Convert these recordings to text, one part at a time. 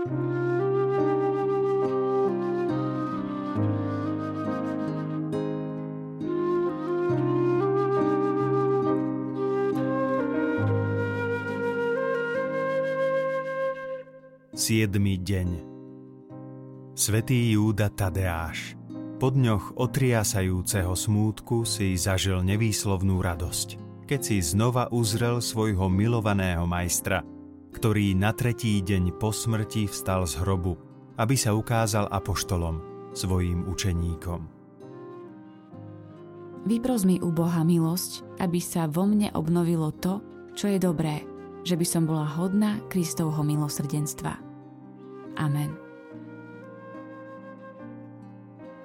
Siedmy deň. Svetý Júda Tadeáš. Po dňoch otriasajúceho smútku si zažil nevýslovnú radosť, keď si znova uzrel svojho milovaného majstra, ktorý na tretí deň po smrti vstal z hrobu, aby sa ukázal apoštolom, svojim učeníkom. Vypros mi u Boha milosť, aby sa vo mne obnovilo to, čo je dobré, že by som bola hodná Kristovho milosrdenstva. Amen.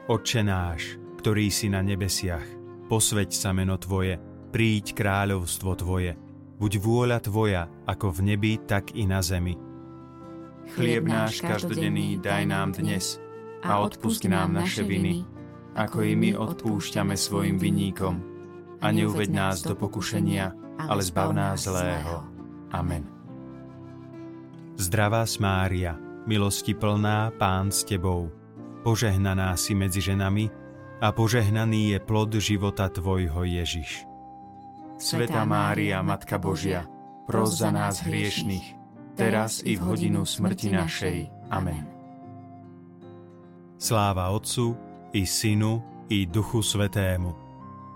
Otče náš, ktorý si na nebesiach, posveď sa meno Tvoje, príď kráľovstvo Tvoje, buď vôľa Tvoja, ako v nebi, tak i na zemi. Chlieb náš každodenný daj nám dnes a odpusti nám naše viny, ako i my odpúšťame svojim vinníkom. A neuveď nás do pokušenia, ale zbav nás zlého. Amen. Zdravá Mária, milosti plná, Pán s Tebou, požehnaná si medzi ženami a požehnaný je plod života Tvojho Ježiš. Sveta Mária, Matka Božia, pros za nás hriešných, teraz i v hodinu smrti našej. Amen. Sláva Otcu i Synu i Duchu Svetému.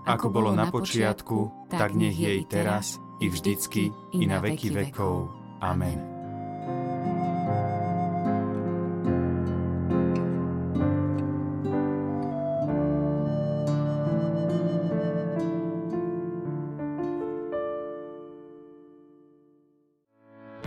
Ako bolo na počiatku, tak nech je i teraz, i vždycky, i na veky vekov. Amen.